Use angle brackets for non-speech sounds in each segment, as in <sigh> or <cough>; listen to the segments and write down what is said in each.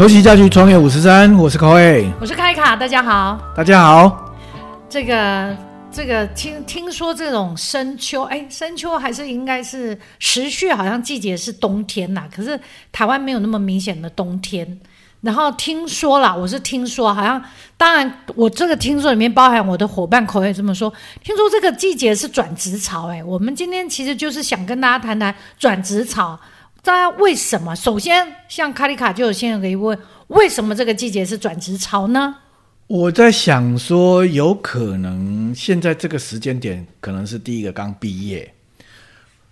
投旗家具创业五十三，我是 c o 我是开卡，大家好，大家好。这个这个听听说这种深秋，哎，深秋还是应该是时序，好像季节是冬天呐。可是台湾没有那么明显的冬天。然后听说了，我是听说，好像当然我这个听说里面包含我的伙伴口也这么说。听说这个季节是转职潮，哎，我们今天其实就是想跟大家谈谈转职潮。大家为什么？首先，像卡里卡就有先有个疑问：为什么这个季节是转职潮呢？我在想说，有可能现在这个时间点可能是第一个刚毕业，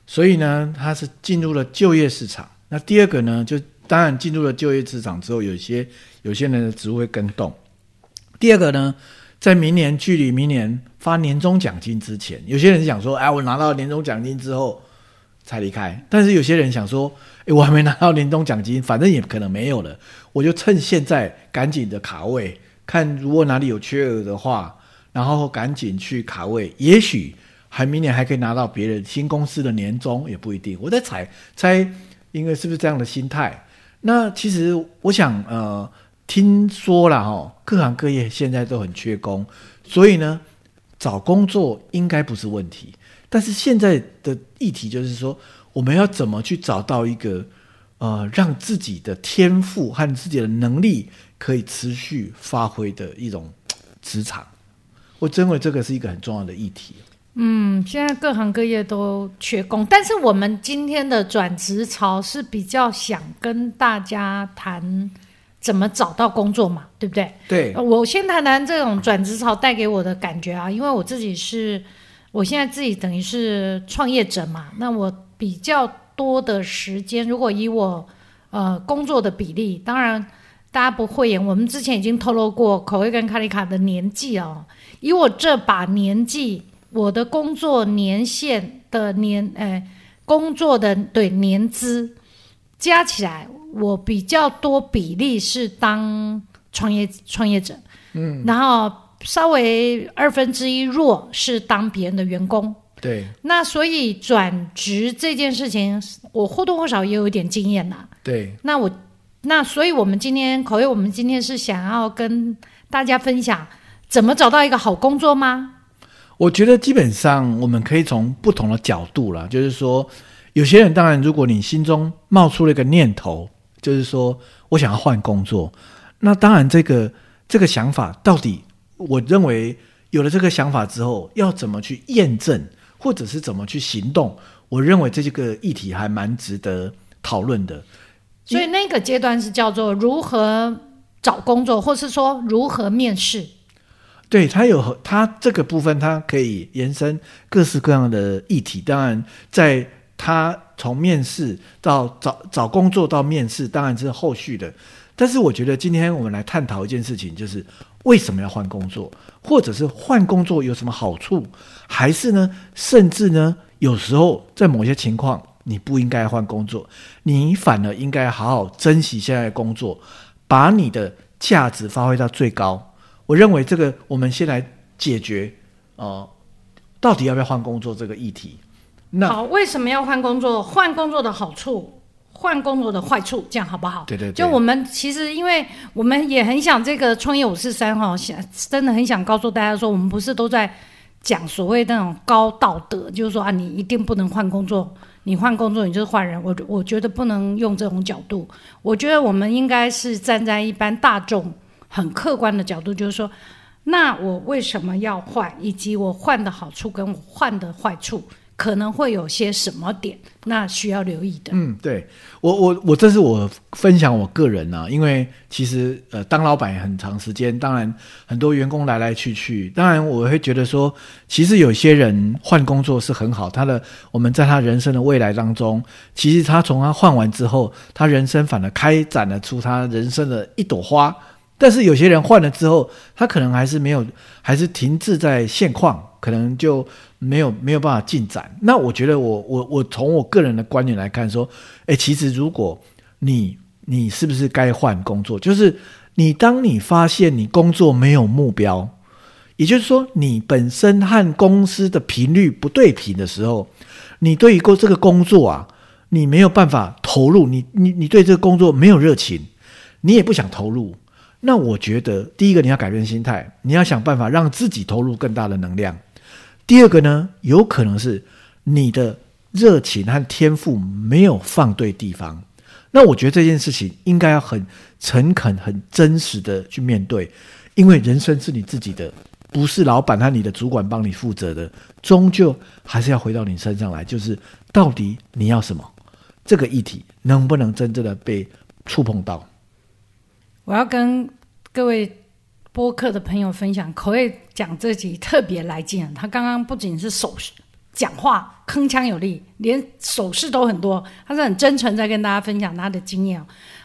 所以呢，他是进入了就业市场。那第二个呢，就当然进入了就业市场之后，有些有些人的职务会跟动。第二个呢，在明年距离明年发年终奖金之前，有些人想说：哎，我拿到年终奖金之后。才离开，但是有些人想说：“诶，我还没拿到年终奖金，反正也可能没有了，我就趁现在赶紧的卡位，看如果哪里有缺额的话，然后赶紧去卡位，也许还明年还可以拿到别人新公司的年终，也不一定。我在猜猜，应该是不是这样的心态？那其实我想，呃，听说了哈，各行各业现在都很缺工，所以呢，找工作应该不是问题。”但是现在的议题就是说，我们要怎么去找到一个呃，让自己的天赋和自己的能力可以持续发挥的一种职场？我认为这个是一个很重要的议题。嗯，现在各行各业都缺工，但是我们今天的转职潮是比较想跟大家谈怎么找到工作嘛，对不对？对，我先谈谈这种转职潮带给我的感觉啊，因为我自己是。我现在自己等于是创业者嘛，那我比较多的时间，如果以我呃工作的比例，当然大家不会演，我们之前已经透露过口味跟卡里卡的年纪哦。以我这把年纪，我的工作年限的年，哎，工作的对年资加起来，我比较多比例是当创业创业者，嗯，然后。稍微二分之一弱是当别人的员工，对。那所以转职这件事情，我或多或少也有一点经验啦。对。那我那所以我们今天口味，我们今天是想要跟大家分享怎么找到一个好工作吗？我觉得基本上我们可以从不同的角度啦，就是说，有些人当然，如果你心中冒出了一个念头，就是说我想要换工作，那当然这个这个想法到底。我认为有了这个想法之后，要怎么去验证，或者是怎么去行动？我认为这个议题还蛮值得讨论的。所以那个阶段是叫做如何找工作，或是说如何面试。对他有他这个部分，它可以延伸各式各样的议题。当然，在他从面试到找找工作到面试，当然是后续的。但是我觉得今天我们来探讨一件事情，就是。为什么要换工作，或者是换工作有什么好处？还是呢？甚至呢？有时候在某些情况，你不应该换工作，你反而应该好好珍惜现在的工作，把你的价值发挥到最高。我认为这个，我们先来解决哦，到底要不要换工作这个议题。那好，为什么要换工作？换工作的好处。换工作的坏处，这样好不好？对对。就我们其实，因为我们也很想这个创业五四三哈，想真的很想告诉大家说，我们不是都在讲所谓那种高道德，就是说啊，你一定不能换工作，你换工作你就是换人。我我觉得不能用这种角度，我觉得我们应该是站在一般大众很客观的角度，就是说，那我为什么要换，以及我换的好处跟我换的坏处。可能会有些什么点，那需要留意的。嗯，对我，我，我，这是我分享我个人啊，因为其实呃，当老板很长时间，当然很多员工来来去去，当然我会觉得说，其实有些人换工作是很好，他的我们在他人生的未来当中，其实他从他换完之后，他人生反而开展了出他人生的一朵花。但是有些人换了之后，他可能还是没有，还是停滞在现况，可能就没有没有办法进展。那我觉得，我我我从我个人的观点来看，说，哎，其实如果你你是不是该换工作？就是你当你发现你工作没有目标，也就是说你本身和公司的频率不对频的时候，你对于过这个工作啊，你没有办法投入，你你你对这个工作没有热情。你也不想投入。那我觉得，第一个你要改变心态，你要想办法让自己投入更大的能量。第二个呢，有可能是你的热情和天赋没有放对地方。那我觉得这件事情应该要很诚恳、很真实的去面对，因为人生是你自己的，不是老板和你的主管帮你负责的，终究还是要回到你身上来。就是到底你要什么，这个议题能不能真正的被触碰到？我要跟各位播客的朋友分享，口味讲这集特别来劲。他刚刚不仅是手势讲话铿锵有力，连手势都很多。他是很真诚在跟大家分享他的经验。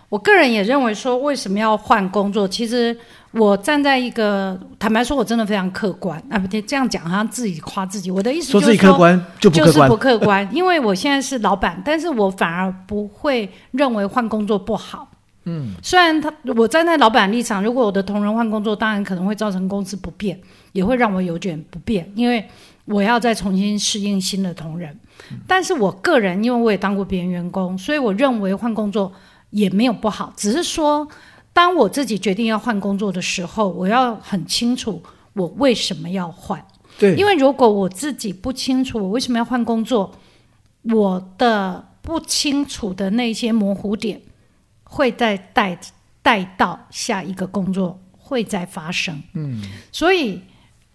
我个人也认为说，为什么要换工作？其实我站在一个坦白说，我真的非常客观啊，不对，这样讲好像自己夸自己。我的意思说自己客观就不就是不客观，因为我现在是老板，但是我反而不会认为换工作不好。嗯，虽然他我站在老板立场，如果我的同仁换工作，当然可能会造成公司不便，也会让我有点不便，因为我要再重新适应新的同仁。但是我个人，因为我也当过别人员工，所以我认为换工作也没有不好，只是说当我自己决定要换工作的时候，我要很清楚我为什么要换。对，因为如果我自己不清楚我为什么要换工作，我的不清楚的那些模糊点。会再带带到下一个工作会再发生，嗯，所以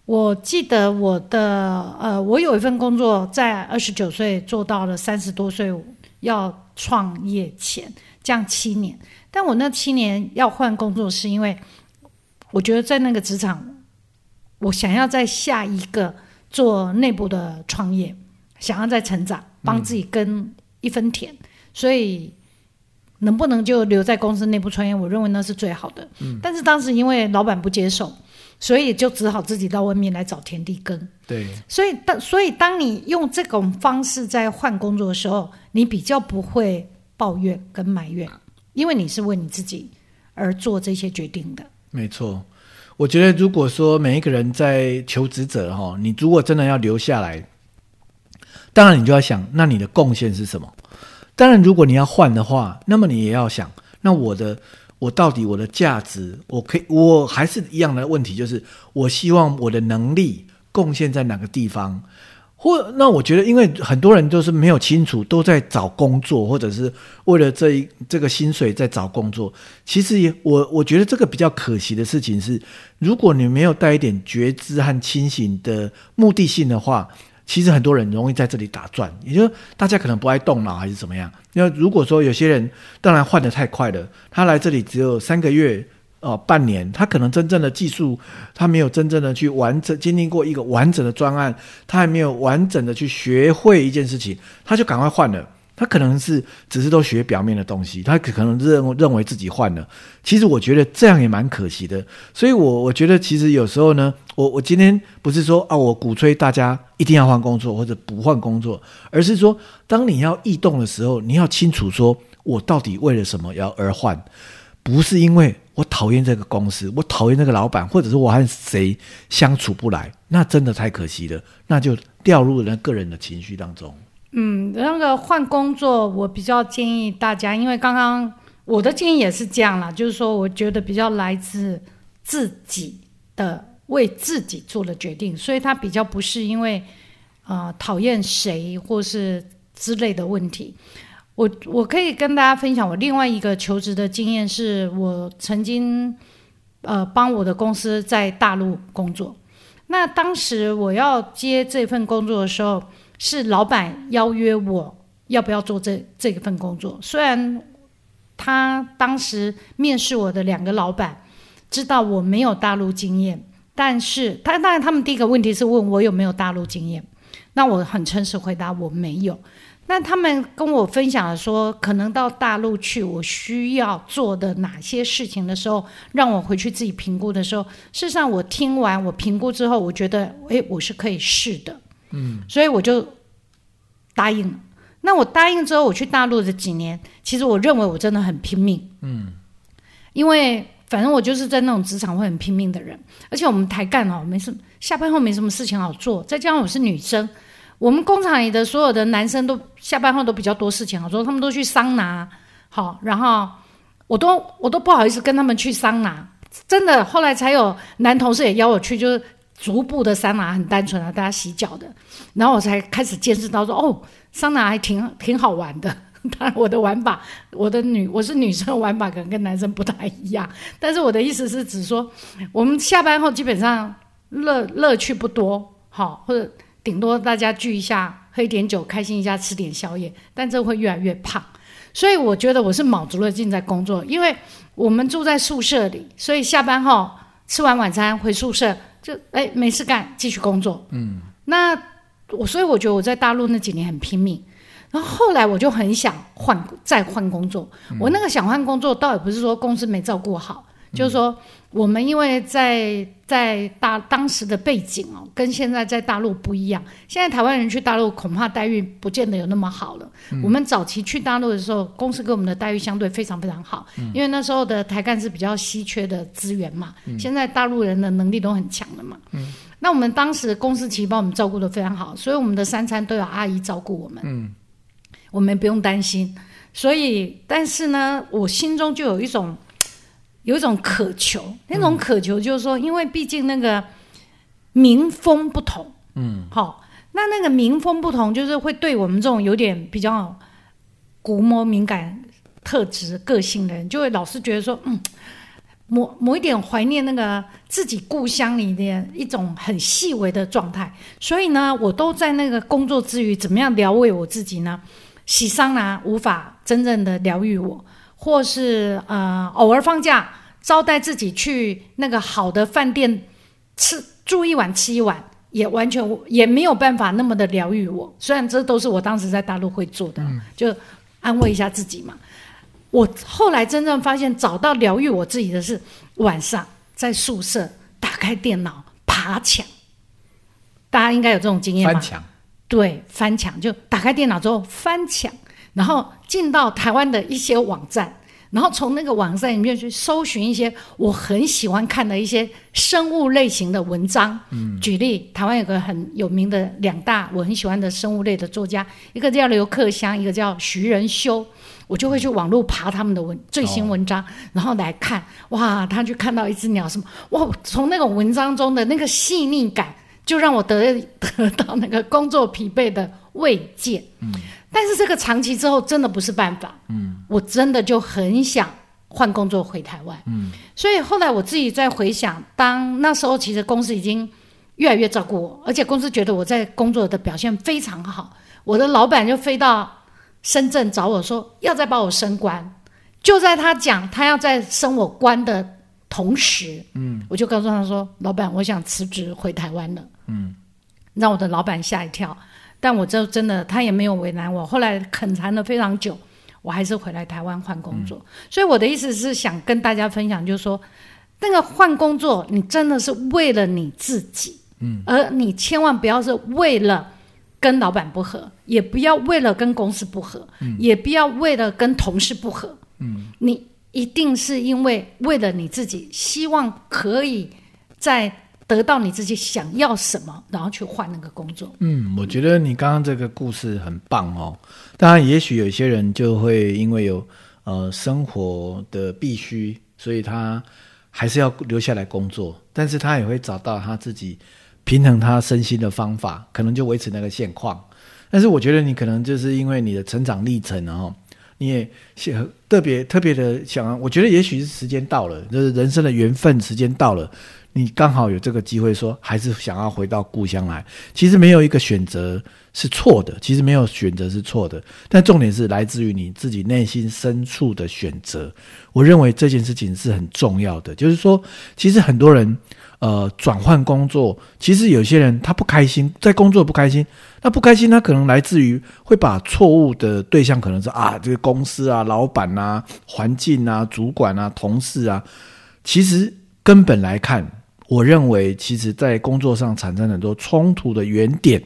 我记得我的呃，我有一份工作在二十九岁做到了三十多岁要创业前，这样七年，但我那七年要换工作，是因为我觉得在那个职场，我想要在下一个做内部的创业，想要再成长，帮自己耕一分田，所以。能不能就留在公司内部创业？我认为那是最好的。嗯，但是当时因为老板不接受，所以就只好自己到外面来找田地耕。对，所以当所以当你用这种方式在换工作的时候，你比较不会抱怨跟埋怨，因为你是为你自己而做这些决定的。没错，我觉得如果说每一个人在求职者哈，你如果真的要留下来，当然你就要想，那你的贡献是什么？当然，如果你要换的话，那么你也要想，那我的我到底我的价值，我可以我还是一样的问题，就是我希望我的能力贡献在哪个地方？或那我觉得，因为很多人都是没有清楚，都在找工作，或者是为了这一这个薪水在找工作。其实也我我觉得这个比较可惜的事情是，如果你没有带一点觉知和清醒的目的性的话。其实很多人容易在这里打转，也就大家可能不爱动脑还是怎么样。那如果说有些人当然换的太快了，他来这里只有三个月哦，半年，他可能真正的技术他没有真正的去完整经历过一个完整的专案，他还没有完整的去学会一件事情，他就赶快换了。他可能是只是都学表面的东西，他可能认认为自己换了。其实我觉得这样也蛮可惜的。所以，我我觉得其实有时候呢，我我今天不是说啊，我鼓吹大家一定要换工作或者不换工作，而是说，当你要异动的时候，你要清楚说，我到底为了什么要而换，不是因为我讨厌这个公司，我讨厌那个老板，或者是我和谁相处不来，那真的太可惜了，那就掉入了个人的情绪当中。嗯，那个换工作，我比较建议大家，因为刚刚我的建议也是这样啦，就是说，我觉得比较来自自己的为自己做的决定，所以他比较不是因为啊讨厌谁或是之类的问题。我我可以跟大家分享我另外一个求职的经验，是我曾经呃帮我的公司在大陆工作，那当时我要接这份工作的时候。是老板邀约我要不要做这这份工作？虽然他当时面试我的两个老板知道我没有大陆经验，但是他当然他们第一个问题是问我有没有大陆经验，那我很诚实回答我没有。那他们跟我分享了说，可能到大陆去我需要做的哪些事情的时候，让我回去自己评估的时候，事实上我听完我评估之后，我觉得诶，我是可以试的。嗯，所以我就答应了。那我答应之后，我去大陆的几年，其实我认为我真的很拼命。嗯，因为反正我就是在那种职场会很拼命的人，而且我们台干哦，没什么下班后没什么事情好做，再加上我是女生，我们工厂里的所有的男生都下班后都比较多事情好做，他们都去桑拿，好，然后我都我都不好意思跟他们去桑拿，真的。后来才有男同事也邀我去，就是足部的桑拿，很单纯啊，大家洗脚的。然后我才开始见识到说，哦，桑拿还挺挺好玩的。<laughs> 当然，我的玩法，我的女我是女生玩法可能跟男生不太一样。但是我的意思是指说，我们下班后基本上乐乐趣不多，好，或者顶多大家聚一下，喝一点酒，开心一下，吃点宵夜，但这会越来越胖。所以我觉得我是卯足了劲在工作，因为我们住在宿舍里，所以下班后吃完晚餐回宿舍就哎没事干，继续工作。嗯，那我所以我觉得我在大陆那几年很拼命，然后后来我就很想换再换工作。我那个想换工作倒也不是说公司没照顾好，就是说。我们因为在在大当时的背景哦，跟现在在大陆不一样。现在台湾人去大陆恐怕待遇不见得有那么好了。我们早期去大陆的时候，公司给我们的待遇相对非常非常好，因为那时候的台干是比较稀缺的资源嘛。现在大陆人的能力都很强了嘛。那我们当时公司其实把我们照顾的非常好，所以我们的三餐都有阿姨照顾我们，嗯我们不用担心。所以，但是呢，我心中就有一种。有一种渴求，那种渴求就是说，因为毕竟那个民风不同，嗯，好，那那个民风不同，就是会对我们这种有点比较古摸敏感特质个性的人，就会老是觉得说，嗯，某某一点怀念那个自己故乡里的一种很细微的状态。所以呢，我都在那个工作之余，怎么样疗慰我自己呢？洗桑拿无法真正的疗愈我，或是呃，偶尔放假。招待自己去那个好的饭店吃住一晚吃一晚，也完全也没有办法那么的疗愈我。虽然这都是我当时在大陆会做的，就安慰一下自己嘛。我后来真正发现，找到疗愈我自己的是晚上在宿舍打开电脑爬墙。大家应该有这种经验吧？翻墙。对，翻墙就打开电脑之后翻墙，然后进到台湾的一些网站。然后从那个网站里面去搜寻一些我很喜欢看的一些生物类型的文章。嗯，举例，台湾有个很有名的两大我很喜欢的生物类的作家，一个叫刘克襄，一个叫徐仁修。我就会去网络爬他们的文最新文章，然后来看。哇，他去看到一只鸟什么？哇，从那种文章中的那个细腻感，就让我得 <laughs> 得到那个工作疲惫的慰藉。嗯。但是这个长期之后真的不是办法，嗯，我真的就很想换工作回台湾，嗯，所以后来我自己在回想，当那时候其实公司已经越来越照顾我，而且公司觉得我在工作的表现非常好，我的老板就飞到深圳找我说要再把我升官，就在他讲他要再升我官的同时，嗯，我就告诉他说，老板，我想辞职回台湾了，嗯，让我的老板吓一跳。但我就真的，他也没有为难我。后来恳谈了非常久，我还是回来台湾换工作。所以我的意思是想跟大家分享，就是说，那个换工作，你真的是为了你自己，嗯，而你千万不要是为了跟老板不和，也不要为了跟公司不和，嗯，也不要为了跟同事不和，嗯，你一定是因为为了你自己，希望可以在。得到你自己想要什么，然后去换那个工作。嗯，我觉得你刚刚这个故事很棒哦。当然，也许有些人就会因为有呃生活的必须，所以他还是要留下来工作，但是他也会找到他自己平衡他身心的方法，可能就维持那个现况。但是我觉得你可能就是因为你的成长历程，然后你也特别特别的想，我觉得也许是时间到了，就是人生的缘分，时间到了。你刚好有这个机会，说还是想要回到故乡来。其实没有一个选择是错的，其实没有选择是错的。但重点是来自于你自己内心深处的选择。我认为这件事情是很重要的。就是说，其实很多人呃转换工作，其实有些人他不开心，在工作不开心，那不开心他可能来自于会把错误的对象可能是啊这个公司啊、老板啊、环境啊、主管啊、同事啊，其实根本来看。我认为，其实，在工作上产生很多冲突的原点，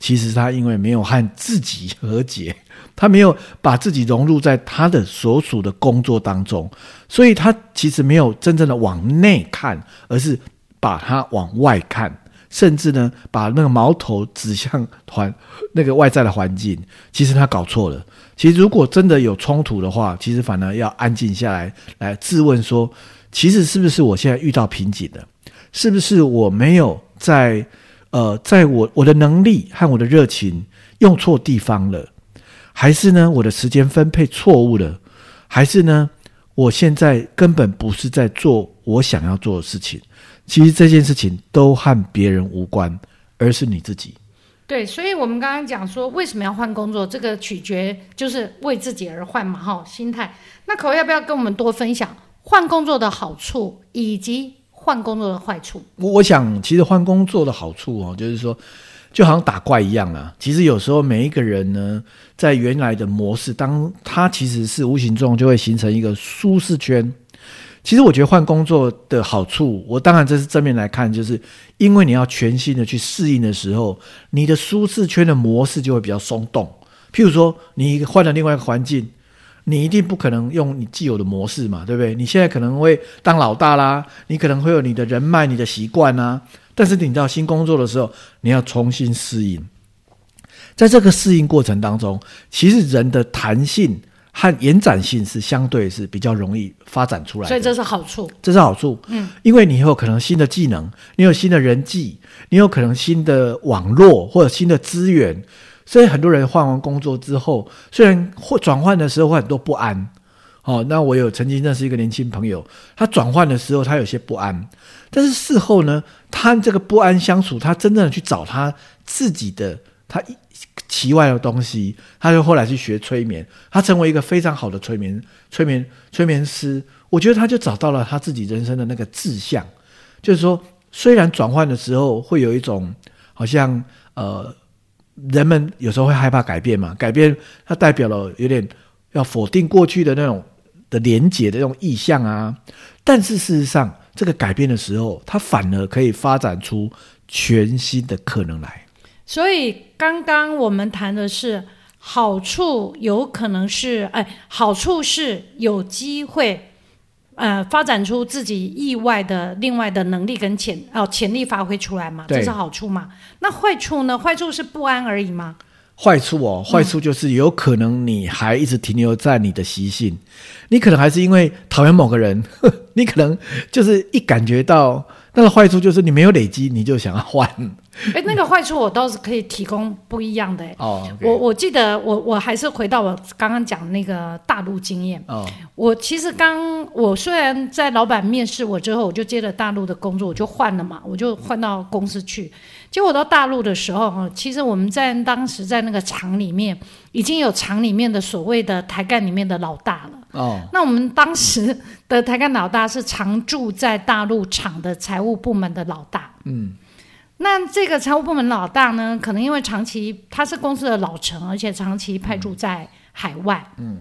其实他因为没有和自己和解，他没有把自己融入在他的所属的工作当中，所以他其实没有真正的往内看，而是把它往外看。甚至呢把那个矛头指向环那个外在的环境，其实他搞错了。其实如果真的有冲突的话，其实反而要安静下来，来自问说，其实是不是我现在遇到瓶颈了？是不是我没有在呃，在我我的能力和我的热情用错地方了？还是呢，我的时间分配错误了？还是呢，我现在根本不是在做我想要做的事情？其实这件事情都和别人无关，而是你自己。对，所以我们刚刚讲说，为什么要换工作？这个取决就是为自己而换嘛，哈，心态。那可要不要跟我们多分享换工作的好处，以及换工作的坏处？我我想，其实换工作的好处哦，就是说。就好像打怪一样啊！其实有时候每一个人呢，在原来的模式，当他其实是无形中就会形成一个舒适圈。其实我觉得换工作的好处，我当然这是正面来看，就是因为你要全新的去适应的时候，你的舒适圈的模式就会比较松动。譬如说，你换了另外一个环境，你一定不可能用你既有的模式嘛，对不对？你现在可能会当老大啦，你可能会有你的人脉、你的习惯啊。但是你到新工作的时候，你要重新适应。在这个适应过程当中，其实人的弹性和延展性是相对是比较容易发展出来。所以这是好处，这是好处。嗯，因为你有可能新的技能，你有新的人际，你有可能新的网络或者新的资源。所以很多人换完工作之后，虽然或转换的时候会很多不安。哦，那我有曾经认识一个年轻朋友，他转换的时候他有些不安，但是事后呢，他这个不安相处，他真正的去找他自己的他奇外的东西，他就后来去学催眠，他成为一个非常好的催眠催眠催眠师。我觉得他就找到了他自己人生的那个志向，就是说，虽然转换的时候会有一种好像呃，人们有时候会害怕改变嘛，改变它代表了有点要否定过去的那种。的连结的这种意向啊，但是事实上，这个改变的时候，它反而可以发展出全新的可能来。所以，刚刚我们谈的是好处，有可能是哎，好处是有机会，呃，发展出自己意外的另外的能力跟潜哦潜力发挥出来嘛，这是好处嘛？那坏处呢？坏处是不安而已吗？坏处哦，坏处就是有可能你还一直停留在你的习性，你可能还是因为讨厌某个人，<laughs> 你可能就是一感觉到那个坏处就是你没有累积，你就想要换。<laughs> 哎，那个坏处我倒是可以提供不一样的。哦，我我记得我我还是回到我刚刚讲那个大陆经验。哦，我其实刚我虽然在老板面试我之后，我就接了大陆的工作，我就换了嘛，我就换到公司去。结果到大陆的时候，哈，其实我们在当时在那个厂里面，已经有厂里面的所谓的台干里面的老大了。哦，那我们当时的台干老大是常驻在大陆厂的财务部门的老大。嗯。那这个财务部门老大呢，可能因为长期他是公司的老臣，而且长期派驻在海外，嗯，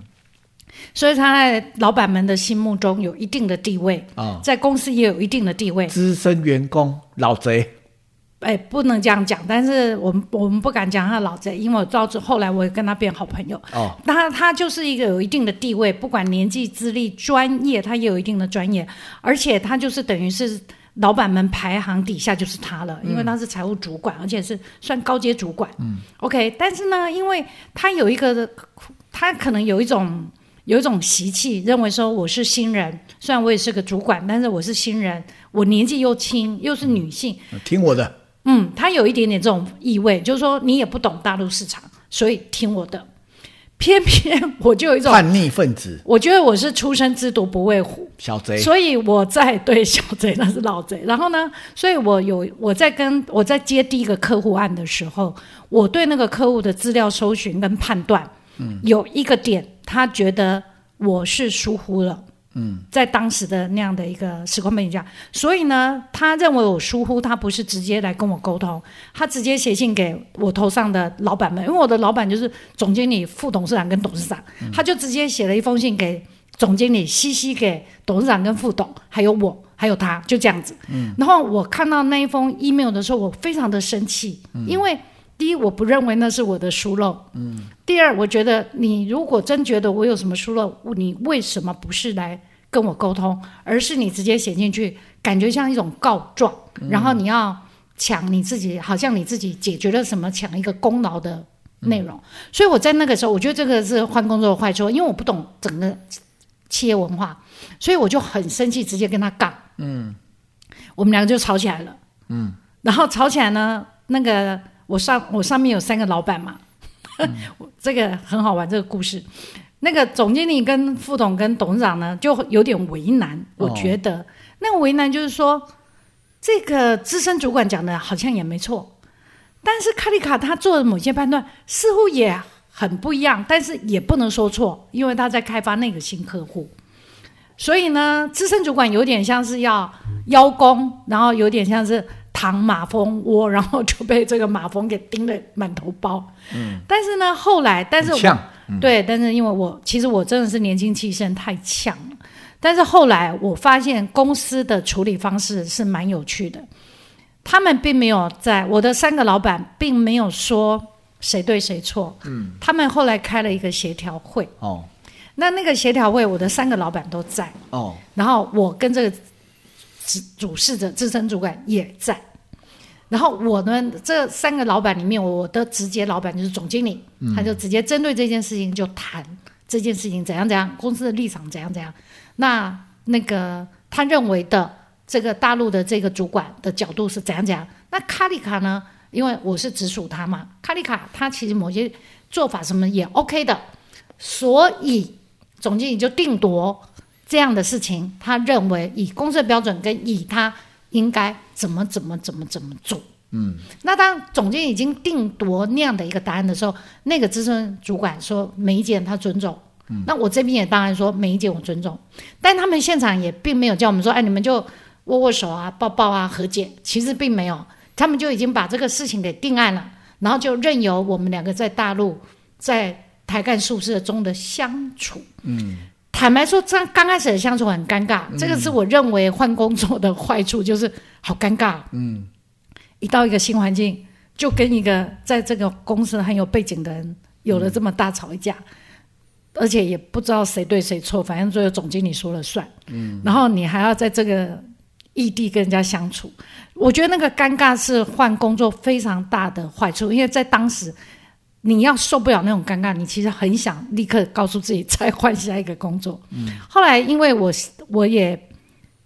所以他在老板们的心目中有一定的地位啊，在公司也有一定的地位。资深员工老贼，哎，不能这样讲，但是我们我们不敢讲他老贼，因为我到后来我也跟他变好朋友。哦，他他就是一个有一定的地位，不管年纪、资历、专业，他也有一定的专业，而且他就是等于是。老板们排行底下就是他了，因为他是财务主管，而且是算高阶主管。嗯，OK，但是呢，因为他有一个，他可能有一种有一种习气，认为说我是新人，虽然我也是个主管，但是我是新人，我年纪又轻，又是女性，听我的。嗯，他有一点点这种意味，就是说你也不懂大陆市场，所以听我的。偏偏我就有一种叛逆分子，我觉得我是出生之犊不畏虎，小贼，所以我在对小贼那是老贼。然后呢，所以我有我在跟我在接第一个客户案的时候，我对那个客户的资料搜寻跟判断，嗯，有一个点，他觉得我是疏忽了。嗯，在当时的那样的一个时空背景下，所以呢，他认为我疏忽，他不是直接来跟我沟通，他直接写信给我头上的老板们，因为我的老板就是总经理、副董事长跟董事长，他就直接写了一封信给总经理，西西给董事长跟副董，还有我，还有他，就这样子。嗯，然后我看到那一封 email 的时候，我非常的生气，因为。第一，我不认为那是我的疏漏。嗯。第二，我觉得你如果真觉得我有什么疏漏，你为什么不是来跟我沟通，而是你直接写进去，感觉像一种告状，然后你要抢你自己，好像你自己解决了什么抢一个功劳的内容。所以我在那个时候，我觉得这个是换工作的坏处，因为我不懂整个企业文化，所以我就很生气，直接跟他杠。嗯，我们两个就吵起来了。嗯，然后吵起来呢，那个我上我上面有三个老板嘛，<laughs> 这个很好玩这个故事。那个总经理跟副总跟董事长呢，就有点为难。我觉得那个为难就是说。这个资深主管讲的好像也没错，但是卡利卡他做的某些判断似乎也很不一样，但是也不能说错，因为他在开发那个新客户，所以呢，资深主管有点像是要邀功，然后有点像是躺马蜂窝，<laughs> 然后就被这个马蜂给叮得满头包。嗯，但是呢，后来，但是我对，但是因为我其实我真的是年轻气盛，太呛了。但是后来我发现公司的处理方式是蛮有趣的，他们并没有在我的三个老板并没有说谁对谁错，嗯，他们后来开了一个协调会，哦，那那个协调会我的三个老板都在，哦，然后我跟这个主主事者资深主管也在，然后我呢这三个老板里面，我的直接老板就是总经理，他就直接针对这件事情就谈这件事情怎样怎样，公司的立场怎样怎样。那那个他认为的这个大陆的这个主管的角度是怎样怎样？那卡利卡呢？因为我是直属他嘛，卡利卡他其实某些做法什么也 OK 的，所以总经理就定夺这样的事情。他认为以公司的标准跟以他应该怎么怎么怎么怎么做。嗯，那当总监已经定夺那样的一个答案的时候，那个资深主管说没意见，他尊重。嗯那我这边也当然说每一件我尊重，但他们现场也并没有叫我们说，哎，你们就握握手啊、抱抱啊、和解，其实并没有，他们就已经把这个事情给定案了，然后就任由我们两个在大陆在台干宿舍中的相处。嗯，坦白说，这刚开始的相处很尴尬，这个是我认为换工作的坏处，就是好尴尬。嗯，一到一个新环境，就跟一个在这个公司很有背景的人有了这么大吵一架。而且也不知道谁对谁错，反正最后总经理说了算。嗯，然后你还要在这个异地跟人家相处，我觉得那个尴尬是换工作非常大的坏处。因为在当时，你要受不了那种尴尬，你其实很想立刻告诉自己再换下一个工作。嗯，后来因为我我也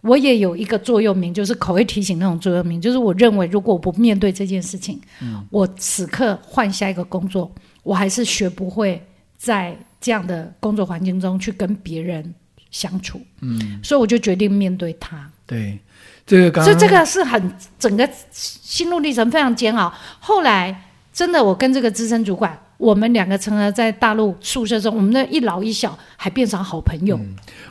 我也有一个座右铭，就是口味提醒那种座右铭，就是我认为如果我不面对这件事情，嗯，我此刻换下一个工作，我还是学不会在。这样的工作环境中去跟别人相处，嗯，所以我就决定面对他。对，这个刚，所以这个是很整个心路历程非常煎熬。后来真的，我跟这个资深主管，我们两个成了在大陆宿舍中，我们那一老一小还变成好朋友。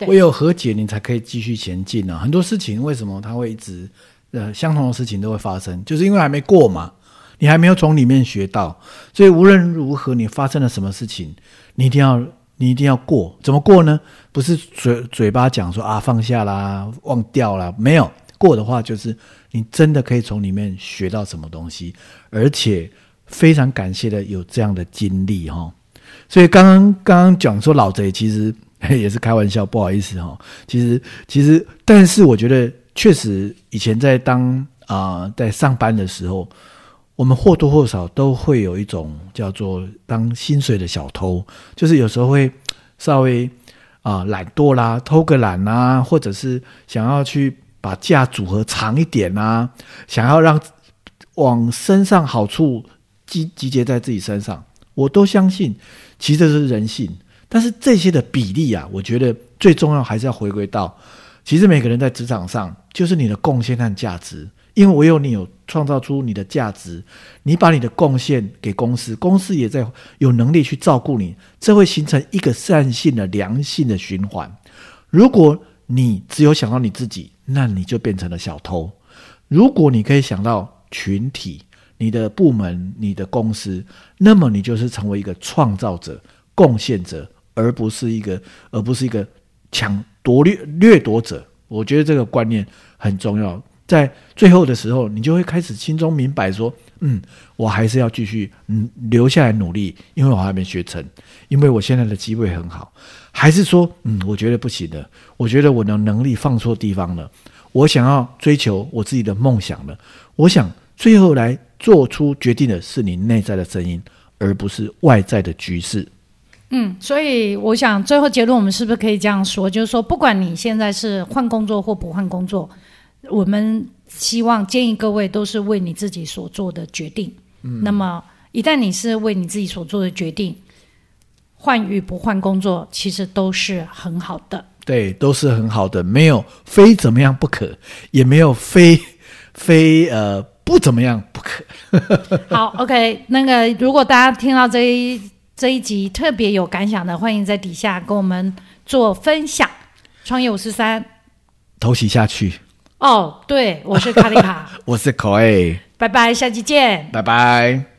唯有和解，你才可以继续前进呢。很多事情为什么他会一直呃相同的事情都会发生，就是因为还没过嘛，你还没有从里面学到，所以无论如何，你发生了什么事情。你一定要，你一定要过，怎么过呢？不是嘴嘴巴讲说啊放下啦，忘掉啦，没有过的话，就是你真的可以从里面学到什么东西，而且非常感谢的有这样的经历哈。所以刚刚刚刚讲说老贼其实 <laughs> 也是开玩笑，不好意思哈。其实其实，但是我觉得确实以前在当啊在上班的时候。我们或多或少都会有一种叫做当薪水的小偷，就是有时候会稍微啊懒惰啦，偷个懒啊，或者是想要去把假组合长一点啊，想要让往身上好处集集结在自己身上。我都相信，其实这是人性。但是这些的比例啊，我觉得最重要还是要回归到，其实每个人在职场上就是你的贡献和价值。因为唯有你有创造出你的价值，你把你的贡献给公司，公司也在有能力去照顾你，这会形成一个善性的良性的循环。如果你只有想到你自己，那你就变成了小偷；如果你可以想到群体、你的部门、你的公司，那么你就是成为一个创造者、贡献者，而不是一个而不是一个抢夺掠掠夺者。我觉得这个观念很重要。在最后的时候，你就会开始心中明白说：“嗯，我还是要继续嗯留下来努力，因为我还没学成，因为我现在的机会很好。还是说，嗯，我觉得不行的，我觉得我的能力放错地方了。我想要追求我自己的梦想了，我想最后来做出决定的是你内在的声音，而不是外在的局势。嗯，所以我想最后结论，我们是不是可以这样说？就是说，不管你现在是换工作或不换工作，我们希望建议各位都是为你自己所做的决定。嗯，那么一旦你是为你自己所做的决定，换与不换工作，其实都是很好的。对，都是很好的，没有非怎么样不可，也没有非非呃不怎么样不可。<laughs> 好，OK，那个如果大家听到这一这一集特别有感想的，欢迎在底下跟我们做分享。创业五十三，偷袭下去。哦，对，我是卡丽卡，<laughs> 我是 Koi，拜拜，下期见，拜拜。